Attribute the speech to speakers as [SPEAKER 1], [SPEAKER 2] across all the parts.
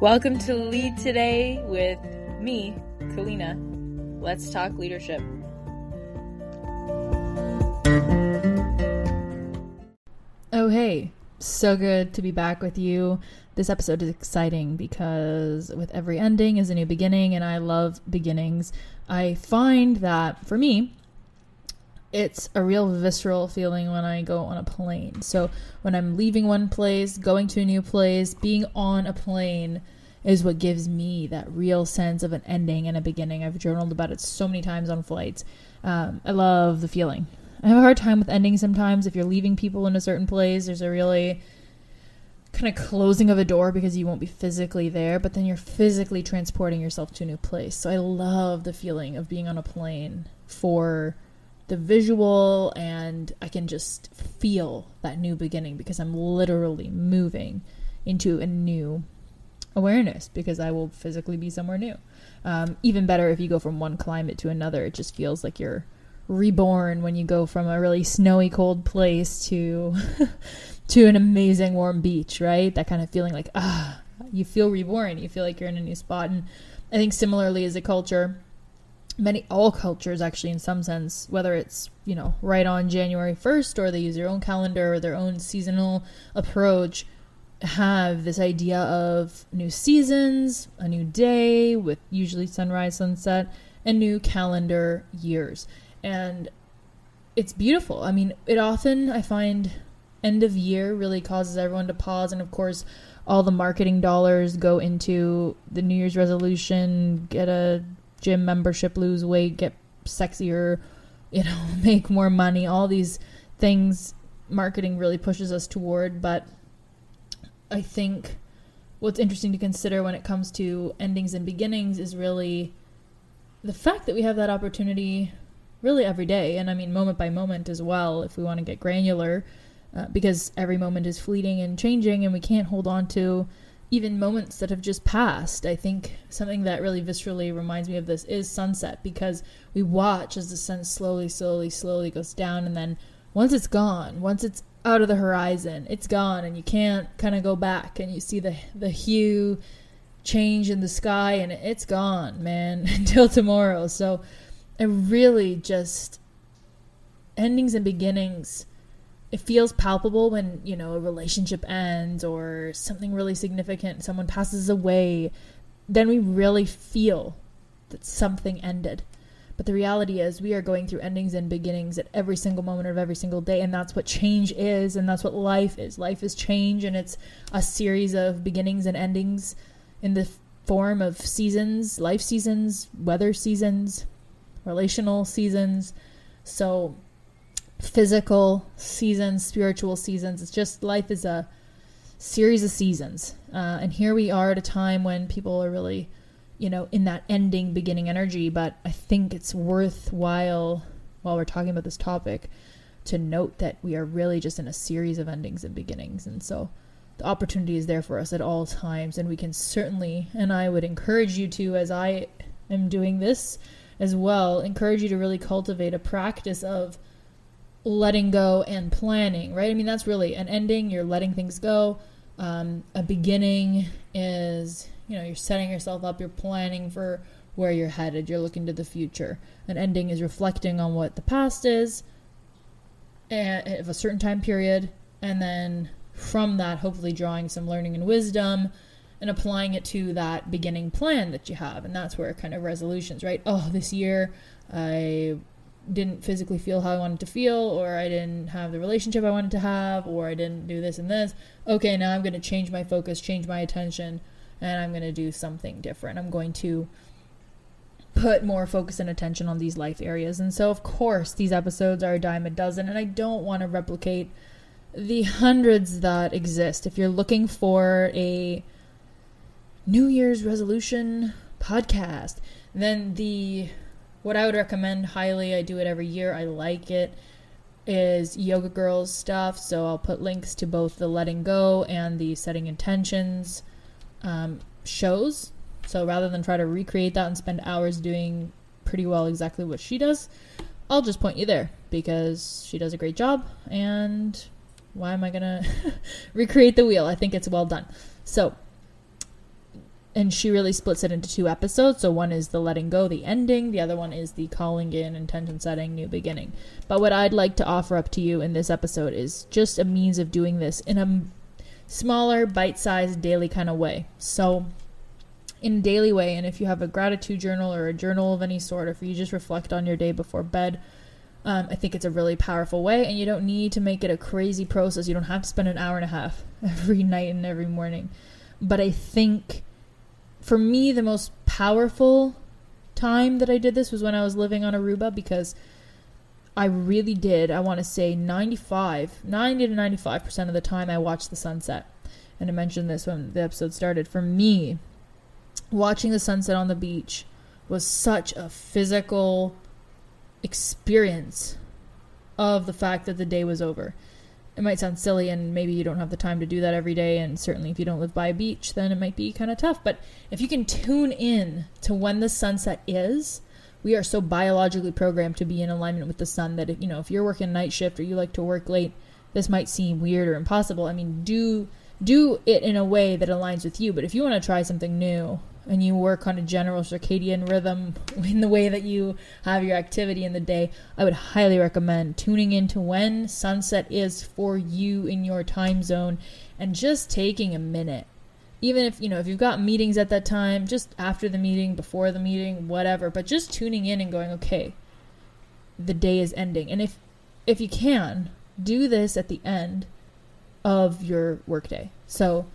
[SPEAKER 1] Welcome to Lead Today with me, Kalina. Let's talk leadership.
[SPEAKER 2] Oh, hey. So good to be back with you. This episode is exciting because with every ending is a new beginning, and I love beginnings. I find that for me, it's a real visceral feeling when I go on a plane. So when I'm leaving one place, going to a new place, being on a plane is what gives me that real sense of an ending and a beginning. I've journaled about it so many times on flights. Um, I love the feeling. I have a hard time with endings sometimes. If you're leaving people in a certain place, there's a really kind of closing of a door because you won't be physically there, but then you're physically transporting yourself to a new place. So I love the feeling of being on a plane for the visual and I can just feel that new beginning because I'm literally moving into a new awareness because I will physically be somewhere new. Um, even better if you go from one climate to another, it just feels like you're reborn when you go from a really snowy cold place to to an amazing warm beach, right? That kind of feeling like ah, you feel reborn. You feel like you're in a new spot and I think similarly as a culture, many all cultures actually in some sense whether it's you know right on january 1st or they use their own calendar or their own seasonal approach have this idea of new seasons a new day with usually sunrise sunset and new calendar years. And it's beautiful. I mean it often i find end of year really causes everyone to pause and of course all the marketing dollars go into the new year's resolution get a gym membership, lose weight, get sexier, you know, make more money, all these things marketing really pushes us toward. But I think what's interesting to consider when it comes to endings and beginnings is really the fact that we have that opportunity really every day. And I mean, moment by moment as well, if we want to get granular, uh, because every moment is fleeting and changing, and we can't hold on to even moments that have just passed. I think something that really viscerally reminds me of this is sunset because we watch as the sun slowly, slowly, slowly goes down, and then once it's gone, once it's out of the horizon, it's gone, and you can't kind of go back, and you see the the hue change in the sky, and it's gone, man, until tomorrow. So, it really just endings and beginnings it feels palpable when you know a relationship ends or something really significant someone passes away then we really feel that something ended. But the reality is we are going through endings and beginnings at every single moment of every single day and that's what change is and that's what life is. Life is change and it's a series of beginnings and endings in the form of seasons life seasons weather seasons relational seasons. So physical seasons, spiritual seasons. It's just life is a series of seasons. Uh, and here we are at a time when people are really, you know, in that ending, beginning energy. But I think it's worthwhile, while we're talking about this topic, to note that we are really just in a series of endings and beginnings. And so the opportunity is there for us at all times. And we can certainly, and I would encourage you to, as I am doing this as well, encourage you to really cultivate a practice of letting go and planning, right? I mean, that's really an ending, you're letting things go. Um, a beginning is, you know, you're setting yourself up, you're planning for where you're headed, you're looking to the future. An ending is reflecting on what the past is of a certain time period, and then from that, hopefully drawing some learning and wisdom and applying it to that beginning plan that you have. And that's where kind of resolutions, right? Oh, this year I didn't physically feel how I wanted to feel, or I didn't have the relationship I wanted to have, or I didn't do this and this. Okay, now I'm going to change my focus, change my attention, and I'm going to do something different. I'm going to put more focus and attention on these life areas. And so, of course, these episodes are a dime a dozen, and I don't want to replicate the hundreds that exist. If you're looking for a New Year's resolution podcast, then the what I would recommend highly, I do it every year, I like it, is Yoga Girls stuff. So I'll put links to both the letting go and the setting intentions um, shows. So rather than try to recreate that and spend hours doing pretty well exactly what she does, I'll just point you there because she does a great job and why am I going to recreate the wheel? I think it's well done. So and she really splits it into two episodes. So one is the letting go, the ending. The other one is the calling in, intention setting, new beginning. But what I'd like to offer up to you in this episode is just a means of doing this in a smaller, bite-sized, daily kind of way. So in a daily way, and if you have a gratitude journal or a journal of any sort, or if you just reflect on your day before bed. Um, I think it's a really powerful way, and you don't need to make it a crazy process. You don't have to spend an hour and a half every night and every morning. But I think for me, the most powerful time that I did this was when I was living on Aruba because I really did. I want to say 95, 90 to 95% of the time I watched the sunset. And I mentioned this when the episode started. For me, watching the sunset on the beach was such a physical experience of the fact that the day was over it might sound silly and maybe you don't have the time to do that every day and certainly if you don't live by a beach then it might be kind of tough. But if you can tune in to when the sunset is we are so biologically programmed to be in alignment with the sun that if, you know if you're working night shift or you like to work late this might seem weird or impossible. I mean do do it in a way that aligns with you. But if you want to try something new and you work on a general circadian rhythm in the way that you have your activity in the day, I would highly recommend tuning into when sunset is for you in your time zone and just taking a minute. Even if, you know, if you've got meetings at that time, just after the meeting, before the meeting, whatever, but just tuning in and going, okay, the day is ending. And if if you can, do this at the end of your workday. So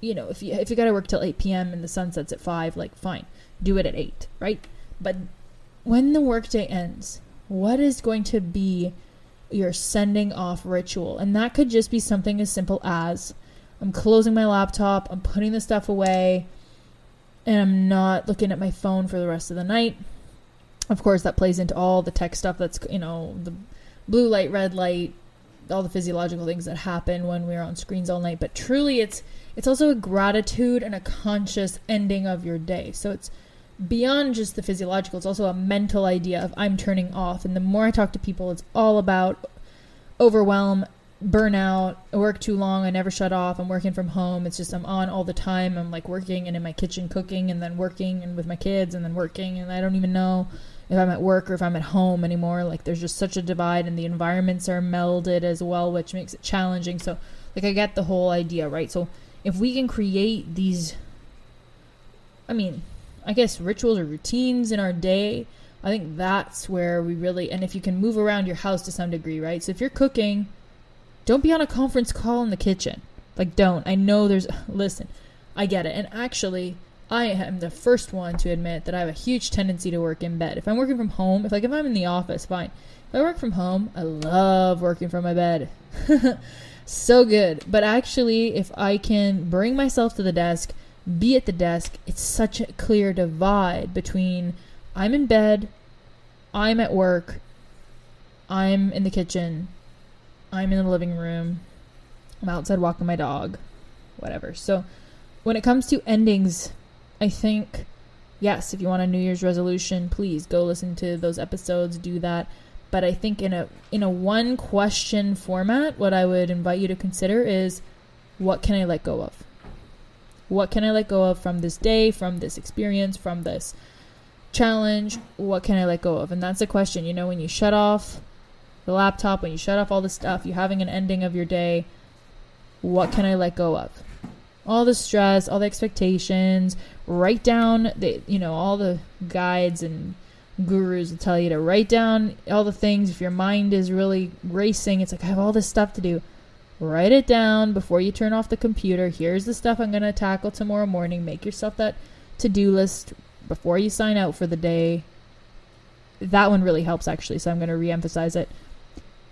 [SPEAKER 2] you know, if you if you got to work till 8 p.m. and the sun sets at 5, like fine, do it at 8, right? But when the workday ends, what is going to be your sending off ritual? And that could just be something as simple as I'm closing my laptop, I'm putting the stuff away, and I'm not looking at my phone for the rest of the night. Of course, that plays into all the tech stuff that's, you know, the blue light, red light, all the physiological things that happen when we're on screens all night. But truly, it's it's also a gratitude and a conscious ending of your day. So it's beyond just the physiological, it's also a mental idea of I'm turning off. And the more I talk to people, it's all about overwhelm, burnout, work too long, I never shut off, I'm working from home. It's just I'm on all the time. I'm like working and in my kitchen cooking and then working and with my kids and then working and I don't even know if I'm at work or if I'm at home anymore. Like there's just such a divide and the environments are melded as well, which makes it challenging. So like I get the whole idea, right? So if we can create these I mean, I guess rituals or routines in our day, I think that's where we really and if you can move around your house to some degree, right? So if you're cooking, don't be on a conference call in the kitchen. Like don't. I know there's listen, I get it. And actually, I am the first one to admit that I have a huge tendency to work in bed. If I'm working from home, if like if I'm in the office, fine. If I work from home, I love working from my bed. so good. But actually, if I can bring myself to the desk, be at the desk, it's such a clear divide between I'm in bed, I'm at work, I'm in the kitchen, I'm in the living room, I'm outside walking my dog, whatever. So when it comes to endings, I think yes, if you want a New Year's resolution, please go listen to those episodes, do that but I think in a in a one question format, what I would invite you to consider is what can I let go of? What can I let go of from this day, from this experience, from this challenge? What can I let go of? And that's a question, you know, when you shut off the laptop, when you shut off all the stuff, you're having an ending of your day, what can I let go of? All the stress, all the expectations, write down the you know, all the guides and gurus will tell you to write down all the things. If your mind is really racing, it's like, I have all this stuff to do. Write it down before you turn off the computer. Here's the stuff I'm going to tackle tomorrow morning. Make yourself that to do list before you sign out for the day. That one really helps, actually, so I'm going to re emphasize it.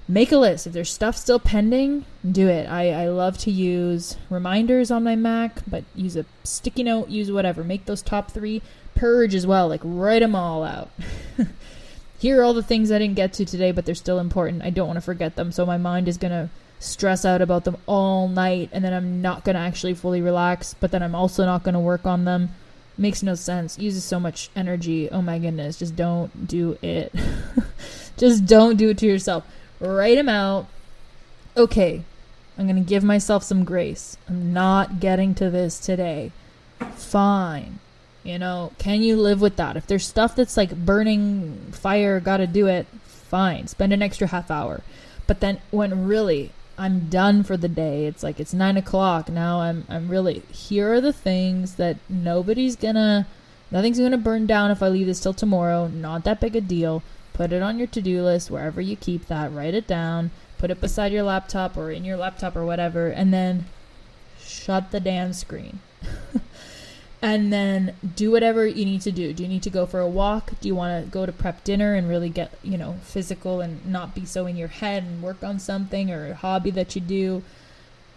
[SPEAKER 2] Make a list. If there's stuff still pending, do it. I, I love to use reminders on my Mac, but use a sticky note, use whatever. Make those top three purge as well, like write them all out. Here are all the things I didn't get to today, but they're still important. I don't want to forget them, so my mind is going to stress out about them all night, and then I'm not going to actually fully relax, but then I'm also not going to work on them. Makes no sense. Uses so much energy. Oh my goodness. Just don't do it. Just don't do it to yourself. Write them out. Okay, I'm going to give myself some grace. I'm not getting to this today fine. You know, can you live with that? If there's stuff that's like burning fire, gotta do it, fine. Spend an extra half hour. But then when really I'm done for the day, it's like it's nine o'clock. Now I'm I'm really here are the things that nobody's gonna nothing's gonna burn down if I leave this till tomorrow. Not that big a deal. Put it on your to do list, wherever you keep that, write it down, put it beside your laptop or in your laptop or whatever, and then shut the damn screen. and then do whatever you need to do. Do you need to go for a walk? Do you want to go to prep dinner and really get, you know, physical and not be so in your head and work on something or a hobby that you do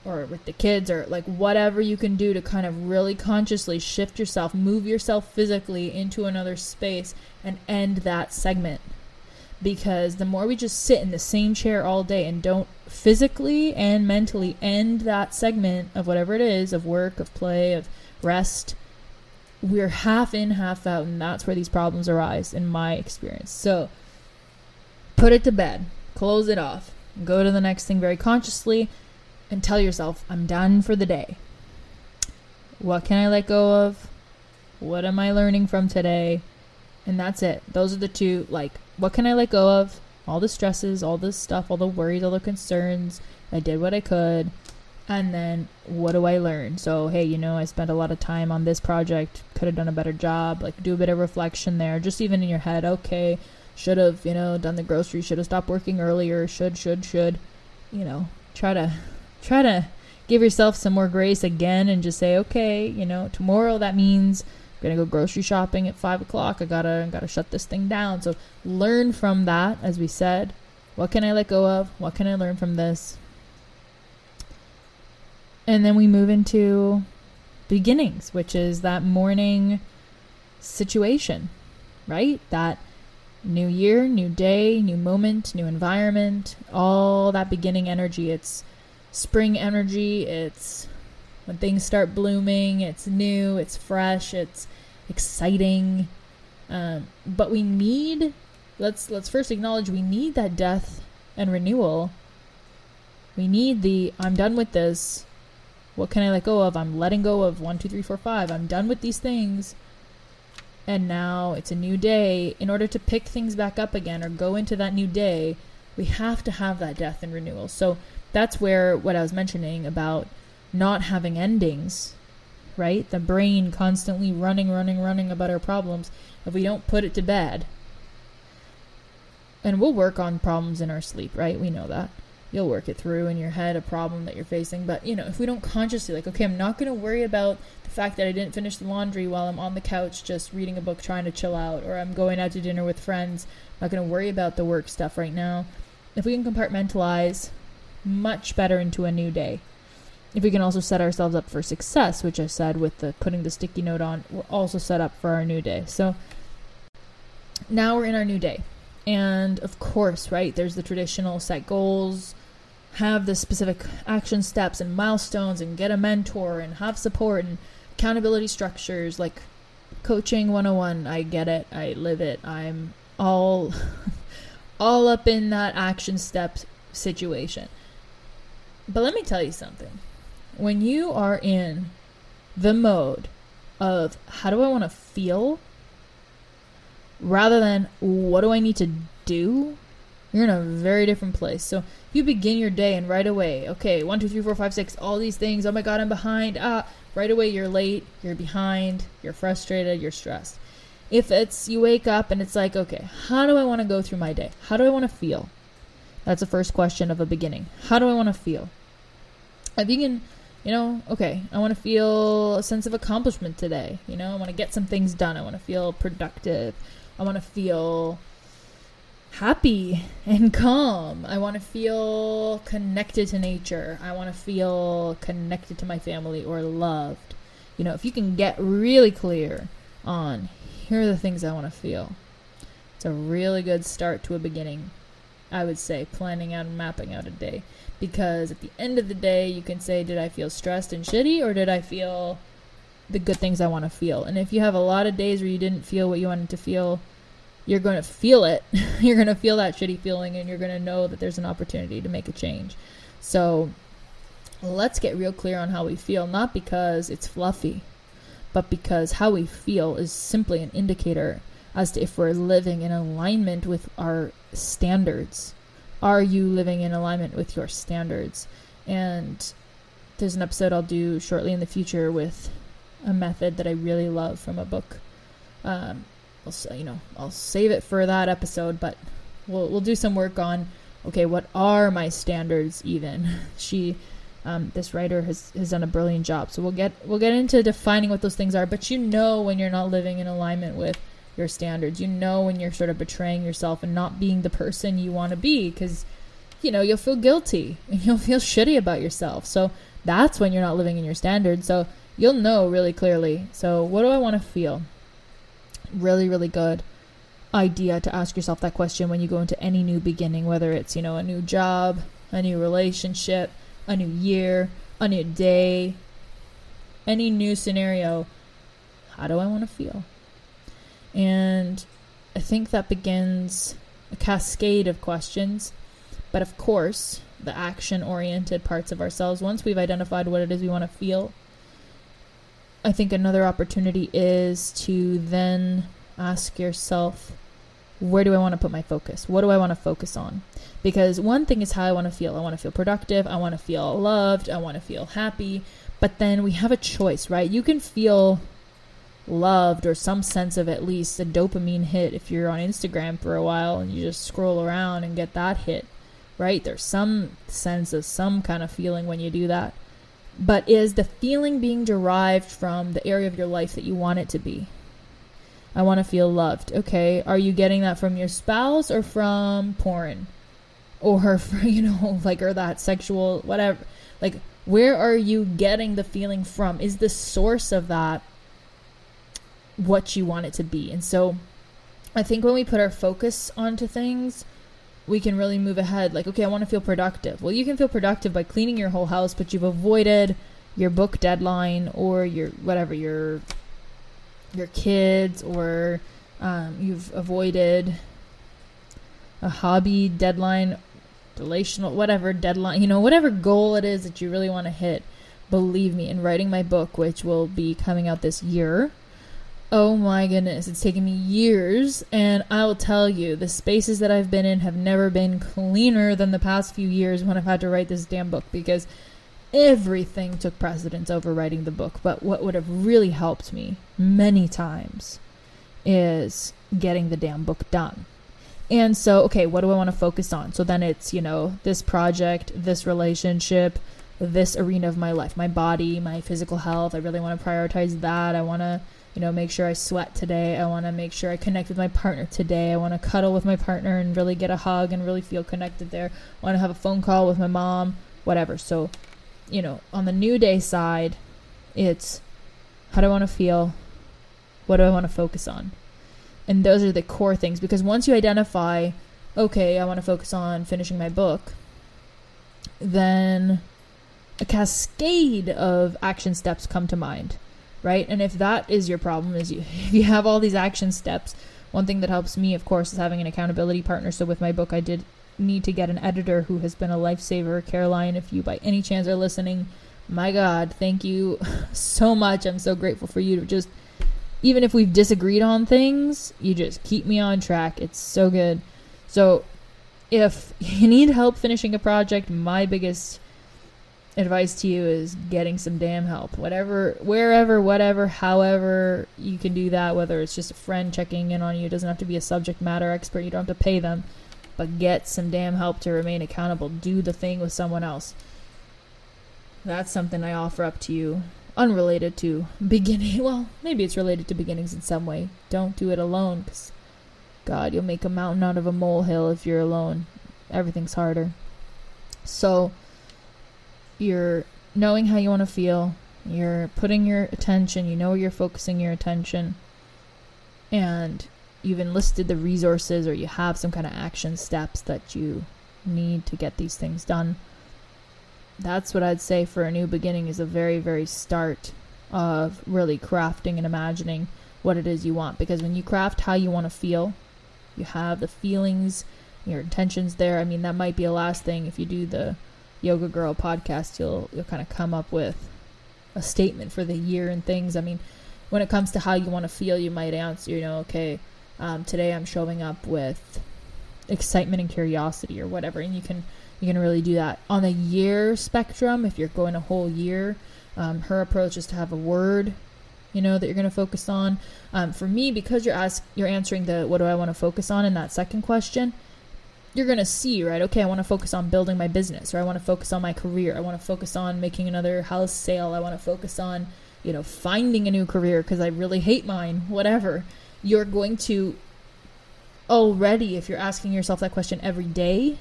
[SPEAKER 2] or with the kids or like whatever you can do to kind of really consciously shift yourself, move yourself physically into another space and end that segment. Because the more we just sit in the same chair all day and don't physically and mentally end that segment of whatever it is of work, of play, of rest, we're half in, half out, and that's where these problems arise in my experience. So put it to bed, close it off, go to the next thing very consciously, and tell yourself, I'm done for the day. What can I let go of? What am I learning from today? And that's it. Those are the two, like, what can I let go of? All the stresses, all the stuff, all the worries, all the concerns. I did what I could and then what do I learn? So, hey, you know, I spent a lot of time on this project, could have done a better job, like do a bit of reflection there, just even in your head, okay, should have, you know, done the grocery, should have stopped working earlier, should, should, should, you know, try to, try to give yourself some more grace again and just say, okay, you know, tomorrow that means I'm gonna go grocery shopping at five o'clock. I gotta, gotta shut this thing down. So learn from that, as we said. What can I let go of? What can I learn from this? And then we move into beginnings, which is that morning situation, right? That new year, new day, new moment, new environment, all that beginning energy. It's spring energy, it's when things start blooming, it's new, it's fresh, it's exciting. Um, but we need let's let's first acknowledge we need that death and renewal. We need the I'm done with this what can I let go of? I'm letting go of one, two, three, four, five. I'm done with these things. And now it's a new day. In order to pick things back up again or go into that new day, we have to have that death and renewal. So that's where what I was mentioning about not having endings, right? The brain constantly running, running, running about our problems. If we don't put it to bed, and we'll work on problems in our sleep, right? We know that you'll work it through in your head a problem that you're facing. But you know if we don't consciously like okay i'm not going to worry about the fact that i didn't finish the laundry while i'm on the couch just reading a book trying to chill out or i'm going out to dinner with friends i'm not going to worry about the work stuff right now. If we can compartmentalize much better into a new day. If we can also set ourselves up for success which i said with the putting the sticky note on we're also set up for our new day. So now we're in our new day. And of course right there's the traditional set goals have the specific action steps and milestones and get a mentor and have support and accountability structures like coaching 101 i get it i live it i'm all all up in that action step situation. But let me tell you something. When you are in the mode of how do i want to feel rather than what do i need to do you're in a very different place. So you begin your day and right away, okay, one, two, three, four, five, six, all these things. Oh my god, I'm behind. Ah, right away you're late, you're behind, you're frustrated, you're stressed. If it's you wake up and it's like, okay, how do I want to go through my day? How do I want to feel? That's the first question of a beginning. How do I want to feel? If you can, you know, okay, I want to feel a sense of accomplishment today. You know, I want to get some things done. I want to feel productive. I want to feel happy and calm. I want to feel connected to nature. I want to feel connected to my family or loved. You know, if you can get really clear on here are the things I want to feel, it's a really good start to a beginning. I would say planning out and mapping out a day. Because at the end of the day, you can say, did I feel stressed and shitty or did I feel the good things I want to feel? And if you have a lot of days where you didn't feel what you wanted to feel, you're going to feel it. you're going to feel that shitty feeling and you're going to know that there's an opportunity to make a change. So let's get real clear on how we feel, not because it's fluffy, but because how we feel is simply an indicator as to if we're living in alignment with our standards. Are you living in alignment with your standards? And there's an episode I'll do shortly in the future with a method that I really love from a book. Um, I'll you know I'll save it for that episode, but we'll we'll do some work on okay, what are my standards even? She um, this writer has, has done a brilliant job. So we'll get we'll get into defining what those things are, but you know when you're not living in alignment with your standards. You know when you're sort of betraying yourself and not being the person you want to be because you know you'll feel guilty and you'll feel shitty about yourself. So that's when you're not living in your standards. So you'll know really clearly. So what do I want to feel? Really, really good idea to ask yourself that question when you go into any new beginning, whether it's, you know, a new job, a new relationship, a new year, a new day, any new scenario. How do I want to feel? And I think that begins a cascade of questions. But of course, the action oriented parts of ourselves, once we've identified what it is we want to feel, I think another opportunity is to then ask yourself, where do I want to put my focus? What do I want to focus on? Because one thing is how I want to feel. I want to feel productive. I want to feel loved. I want to feel happy. But then we have a choice, right? You can feel loved or some sense of at least a dopamine hit if you're on Instagram for a while and you just scroll around and get that hit, right? There's some sense of some kind of feeling when you do that. But is the feeling being derived from the area of your life that you want it to be? I want to feel loved. Okay, are you getting that from your spouse or from porn? Or for, you know, like, or that sexual, whatever. Like, where are you getting the feeling from? Is the source of that what you want it to be. And so I think when we put our focus onto things, we can really move ahead. Like, okay, I want to feel productive. Well, you can feel productive by cleaning your whole house, but you've avoided your book deadline or your whatever your your kids or um, you've avoided a hobby deadline relational whatever deadline you know whatever goal it is that you really want to hit believe me in writing my book which will be coming out this year Oh my goodness, it's taken me years, and I'll tell you, the spaces that I've been in have never been cleaner than the past few years when I've had to write this damn book because everything took precedence over writing the book. But what would have really helped me many times is getting the damn book done. And so, okay, what do I want to focus on? So then it's, you know, this project, this relationship, this arena of my life, my body, my physical health. I really want to prioritize that. I want to you know, make sure I sweat today. I want to make sure I connect with my partner today. I want to cuddle with my partner and really get a hug and really feel connected there. I want to have a phone call with my mom, whatever. So, you know, on the new day side, it's how do I want to feel? What do I want to focus on? And those are the core things because once you identify, okay, I want to focus on finishing my book, then a cascade of action steps come to mind right? And if that is your problem, is you if you have all these action steps, one thing that helps me, of course, is having an accountability partner. So with my book, I did need to get an editor who has been a lifesaver. Caroline, if you by any chance are listening, my God, thank you so much. I'm so grateful for you to just, even if we've disagreed on things, you just keep me on track. It's so good. So if you need help finishing a project, my biggest advice to you is getting some damn help. Whatever, wherever, whatever, however you can do that, whether it's just a friend checking in on you, it doesn't have to be a subject matter expert, you don't have to pay them, but get some damn help to remain accountable. Do the thing with someone else. That's something I offer up to you, unrelated to beginning. Well, maybe it's related to beginnings in some way. Don't do it alone, because, God, you'll make a mountain out of a molehill if you're alone. Everything's harder. So, you're knowing how you want to feel, you're putting your attention, you know where you're focusing your attention, and you've enlisted the resources or you have some kind of action steps that you need to get these things done. That's what I'd say for a new beginning is a very, very start of really crafting and imagining what it is you want. Because when you craft how you want to feel, you have the feelings, your intentions there. I mean, that might be a last thing if you do the Yoga Girl podcast, you'll you'll kind of come up with a statement for the year and things. I mean, when it comes to how you want to feel, you might answer, you know, okay, um, today I'm showing up with excitement and curiosity or whatever, and you can you can really do that on the year spectrum. If you're going a whole year, um, her approach is to have a word, you know, that you're going to focus on. Um, for me, because you're ask you're answering the what do I want to focus on in that second question, you're going to see, right? Okay, I want to focus on building my business, or I want to focus on my career. I want to focus on making another house sale. I want to focus on, you know, finding a new career because I really hate mine, whatever. You're going to already, if you're asking yourself that question every day,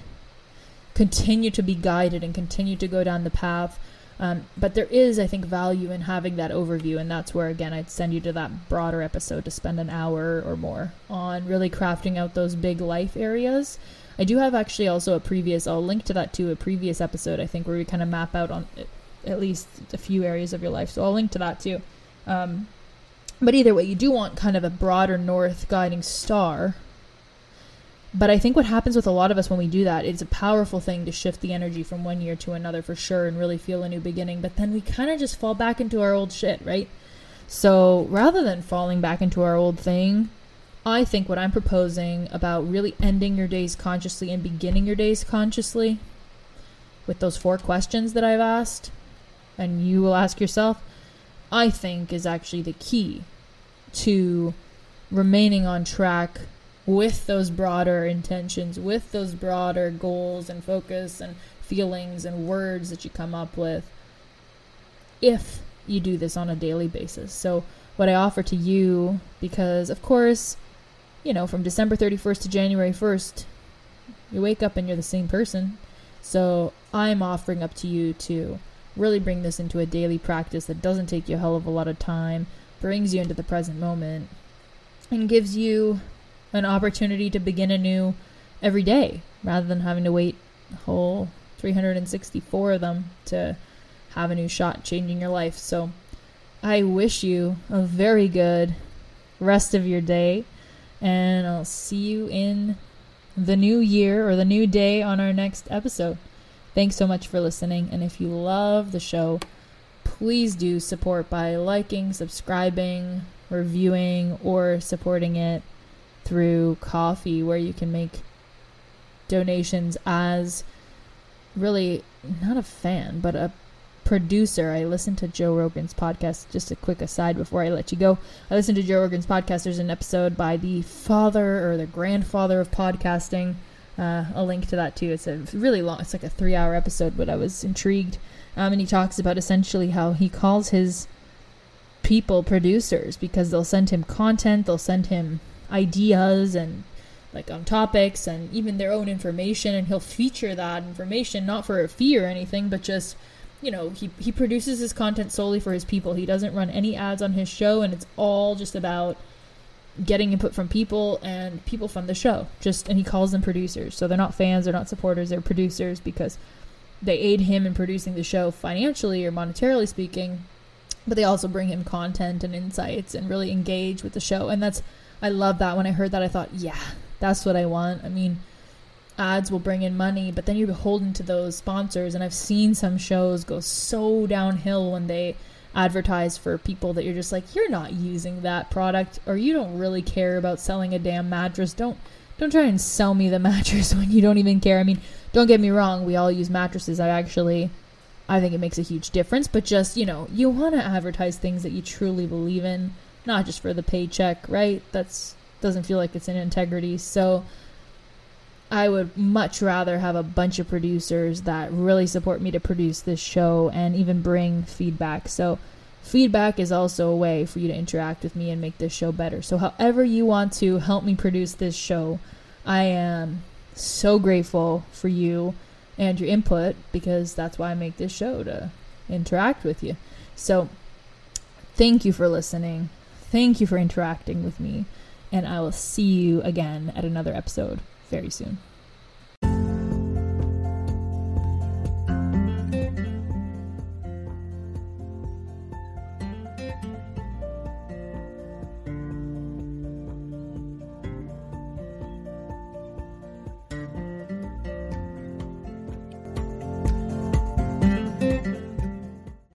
[SPEAKER 2] continue to be guided and continue to go down the path. Um, but there is, I think, value in having that overview, and that's where, again, I'd send you to that broader episode to spend an hour or more on really crafting out those big life areas. I do have actually also a previous, I'll link to that too, a previous episode, I think, where we kind of map out on at least a few areas of your life. So I'll link to that too. Um, but either way, you do want kind of a broader north guiding star but I think what happens with a lot of us when we do that, it's a powerful thing to shift the energy from one year to another for sure and really feel a new beginning. But then we kind of just fall back into our old shit, right? So rather than falling back into our old thing, I think what I'm proposing about really ending your days consciously and beginning your days consciously with those four questions that I've asked, and you will ask yourself, I think is actually the key to remaining on track with those broader intentions, with those broader goals and focus and feelings and words that you come up with if you do this on a daily basis. So, what I offer to you, because of course, you know, from December 31st to January 1st, you wake up and you're the same person. So, I'm offering up to you to really bring this into a daily practice that doesn't take you a hell of a lot of time, brings you into the present moment, and gives you an opportunity to begin anew every day rather than having to wait a whole 364 of them to have a new shot changing your life. So I wish you a very good rest of your day, and I'll see you in the new year or the new day on our next episode. Thanks so much for listening, and if you love the show, please do support by liking, subscribing, reviewing, or supporting it through Ko-fi where you can make donations as really not a fan but a producer. I listened to joe rogan's podcast. Just a quick aside before i let you go. I listened to joe rogan's podcast. There's an episode by the father or the grandfather of podcasting. Uh, a link to that too. It's a really long it's like a three hour episode but i was intrigued. Um, and he talks about essentially how he calls his people producers because they'll send him content they'll send him ideas and like on topics and even their own information and he'll feature that information not for a fee or anything but just you know he, he produces his content solely for his people he doesn't run any ads on his show and it's all just about getting input from people and people from the show just and he calls them producers so they're not fans they're not supporters they're producers because they aid him in producing the show financially or monetarily speaking but they also bring him content and insights and really engage with the show and that's I love that. When I heard that, I thought, yeah, that's what I want. I mean, ads will bring in money, but then you're beholden to those sponsors. And I've seen some shows go so downhill when they advertise for people that you're just like, you're not using that product, or you don't really care about selling a damn mattress. Don't don't try and sell me the mattress when you don't even care. I mean, don't get me wrong, we all use mattresses. I actually I think it makes a huge difference, but just, you know, you want to advertise things that you truly believe in not just for the paycheck, right? That's doesn't feel like it's in integrity. So I would much rather have a bunch of producers that really support me to produce this show and even bring feedback. So feedback is also a way for you to interact with me and make this show better. So however you want to help me produce this show, I am so grateful for you and your input because that's why I make this show to interact with you. So thank you for listening. Thank you for interacting with me, and I will see you again at another episode very soon.